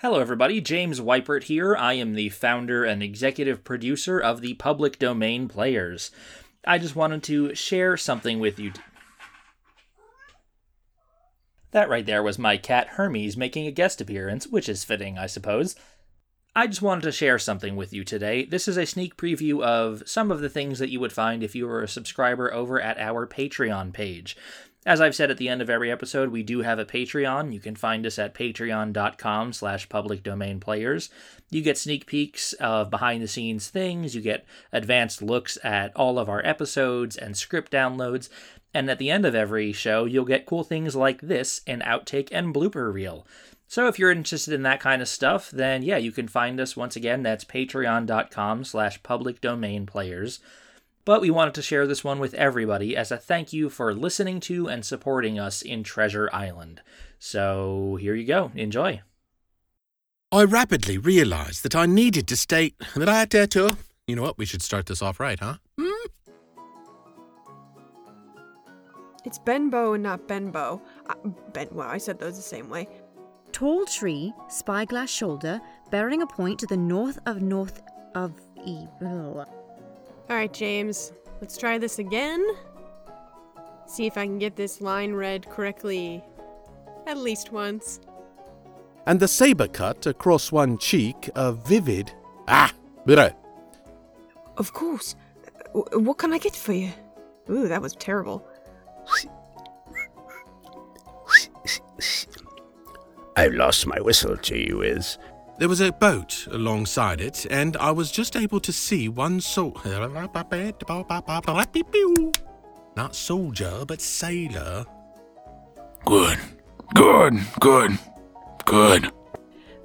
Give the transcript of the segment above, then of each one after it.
Hello, everybody. James Weipert here. I am the founder and executive producer of the Public Domain Players. I just wanted to share something with you. T- that right there was my cat Hermes making a guest appearance, which is fitting, I suppose. I just wanted to share something with you today. This is a sneak preview of some of the things that you would find if you were a subscriber over at our Patreon page. As I've said at the end of every episode, we do have a Patreon. You can find us at patreon.com slash public domain players. You get sneak peeks of behind the scenes things, you get advanced looks at all of our episodes and script downloads, and at the end of every show, you'll get cool things like this an outtake and blooper reel. So if you're interested in that kind of stuff, then yeah, you can find us once again. That's patreon.com slash public domain players but we wanted to share this one with everybody as a thank you for listening to and supporting us in Treasure Island. So here you go. Enjoy. I rapidly realized that I needed to state that I had to. You know what? We should start this off right, huh? Hmm? It's Benbow and not Benbow. Uh, ben, well, I said those the same way. Tall tree, spyglass shoulder, bearing a point to the north of north of e. All right, James, let's try this again. See if I can get this line read correctly at least once. And the saber cut across one cheek, a vivid. Ah! Bleh. Of course. W- what can I get for you? Ooh, that was terrible. I've lost my whistle to you, Is. There was a boat alongside it, and I was just able to see one sol. Not soldier, but sailor. Good, good, good, good.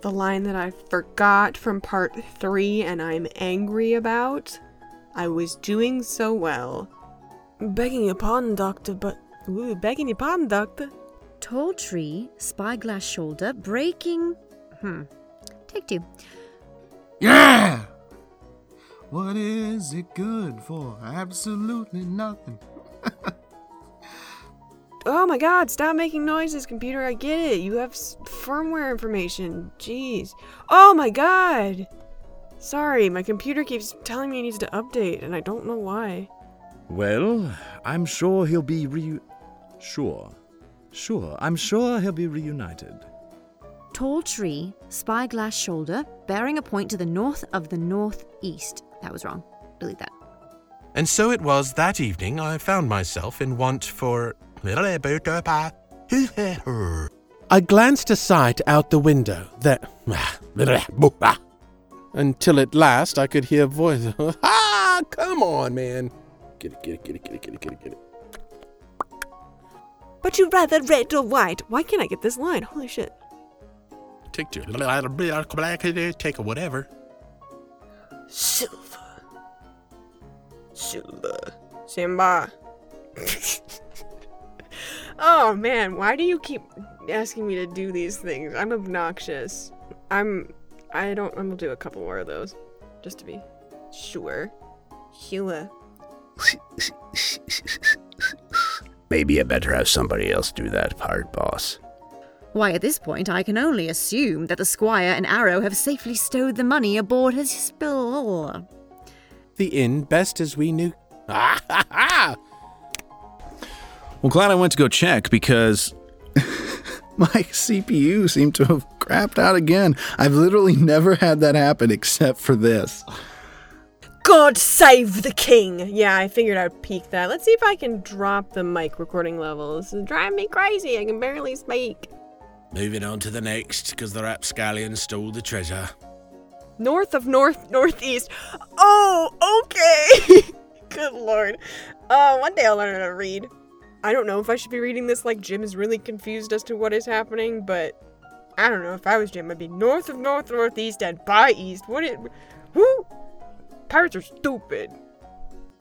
The line that I forgot from part three and I'm angry about. I was doing so well. Begging your pardon, Doctor, but. Ooh, begging your pardon, Doctor. Tall tree, spyglass shoulder, breaking. Hmm. Take two. Yeah! What is it good for? Absolutely nothing. Oh my god, stop making noises, computer. I get it. You have s- firmware information. Jeez. Oh my god! Sorry, my computer keeps telling me it needs to update, and I don't know why. Well, I'm sure he'll be re. Sure. Sure, I'm sure he'll be reunited. Tall tree, spyglass shoulder, bearing a point to the north of the northeast. That was wrong. Delete that. And so it was that evening I found myself in want for. I glanced aside out the window, that. Until at last I could hear voices. Ah, come on, man. Get it, get it, get it, get it, get it, get it, get it. But you rather red or white? Why can't I get this line? Holy shit. Take two. Take a whatever. Silver. Silver. Simba. oh man, why do you keep asking me to do these things? I'm obnoxious. I'm. I don't. I'm gonna do a couple more of those, just to be sure. Sure. Maybe I better have somebody else do that part, boss. Why, at this point, I can only assume that the squire and Arrow have safely stowed the money aboard his spill. The inn, best as we knew. Ah, ha, ha. Well, glad I went to go check because my CPU seemed to have crapped out again. I've literally never had that happen except for this. God save the king! Yeah, I figured I'd peek that. Let's see if I can drop the mic recording levels. It's driving me crazy. I can barely speak. Moving on to the next, because the rapscallion stole the treasure. North of north northeast. Oh, okay. Good lord. Uh, one day I'll learn how to read. I don't know if I should be reading this like Jim is really confused as to what is happening, but I don't know. If I was Jim, I'd be north of north northeast and by east. What it? Who? Pirates are stupid.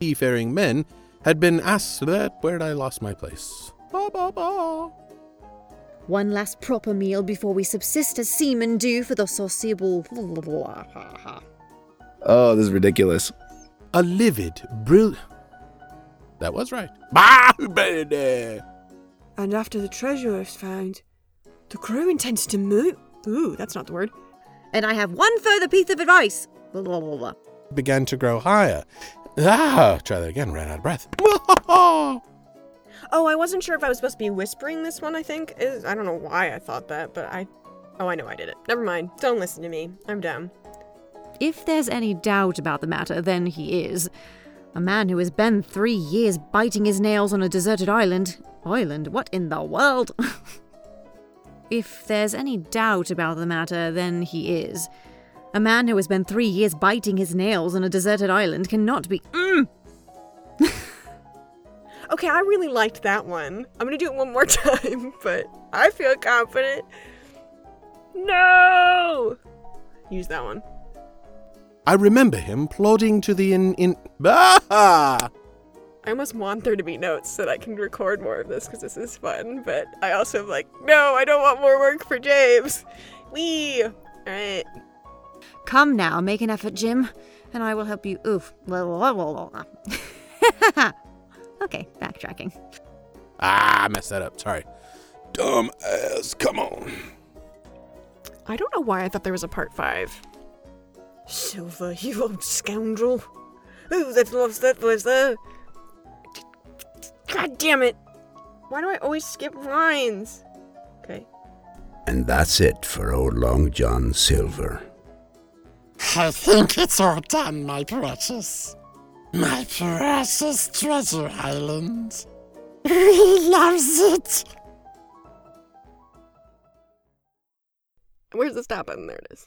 Seafaring men had been asked that where'd I lost my place. Ba, ba, ba. One last proper meal before we subsist as seamen do for the sociable. Oh, this is ridiculous. A livid, brill. That was right. And after the treasure is found, the crew intends to move. Ooh, that's not the word. And I have one further piece of advice. Blah, blah, blah, blah. Began to grow higher. Ah, try that again, ran out of breath. Oh, I wasn't sure if I was supposed to be whispering this one, I think. Is I don't know why I thought that, but I Oh, I know I did it. Never mind. Don't listen to me. I'm dumb. If there's any doubt about the matter, then he is. A man who has been three years biting his nails on a deserted island. Island? What in the world? if there's any doubt about the matter, then he is. A man who has been three years biting his nails on a deserted island cannot be. Mm! Okay, I really liked that one. I'm gonna do it one more time, but I feel confident. No! Use that one. I remember him plodding to the in in. Ah! I almost want there to be notes so that I can record more of this because this is fun, but I also am like, no, I don't want more work for James. Wee! Alright. Come now, make an effort, Jim, and I will help you. Oof. okay, backtracking. Ah, I messed that up. Sorry. Dumb ass. Come on. I don't know why I thought there was a part five. Silver, you old scoundrel. Who that loves that was the. God damn it! Why do I always skip lines? Okay. And that's it for old Long John Silver. I think it's all done, my precious. My precious treasure island. He loves it. Where's the stop button? There it is.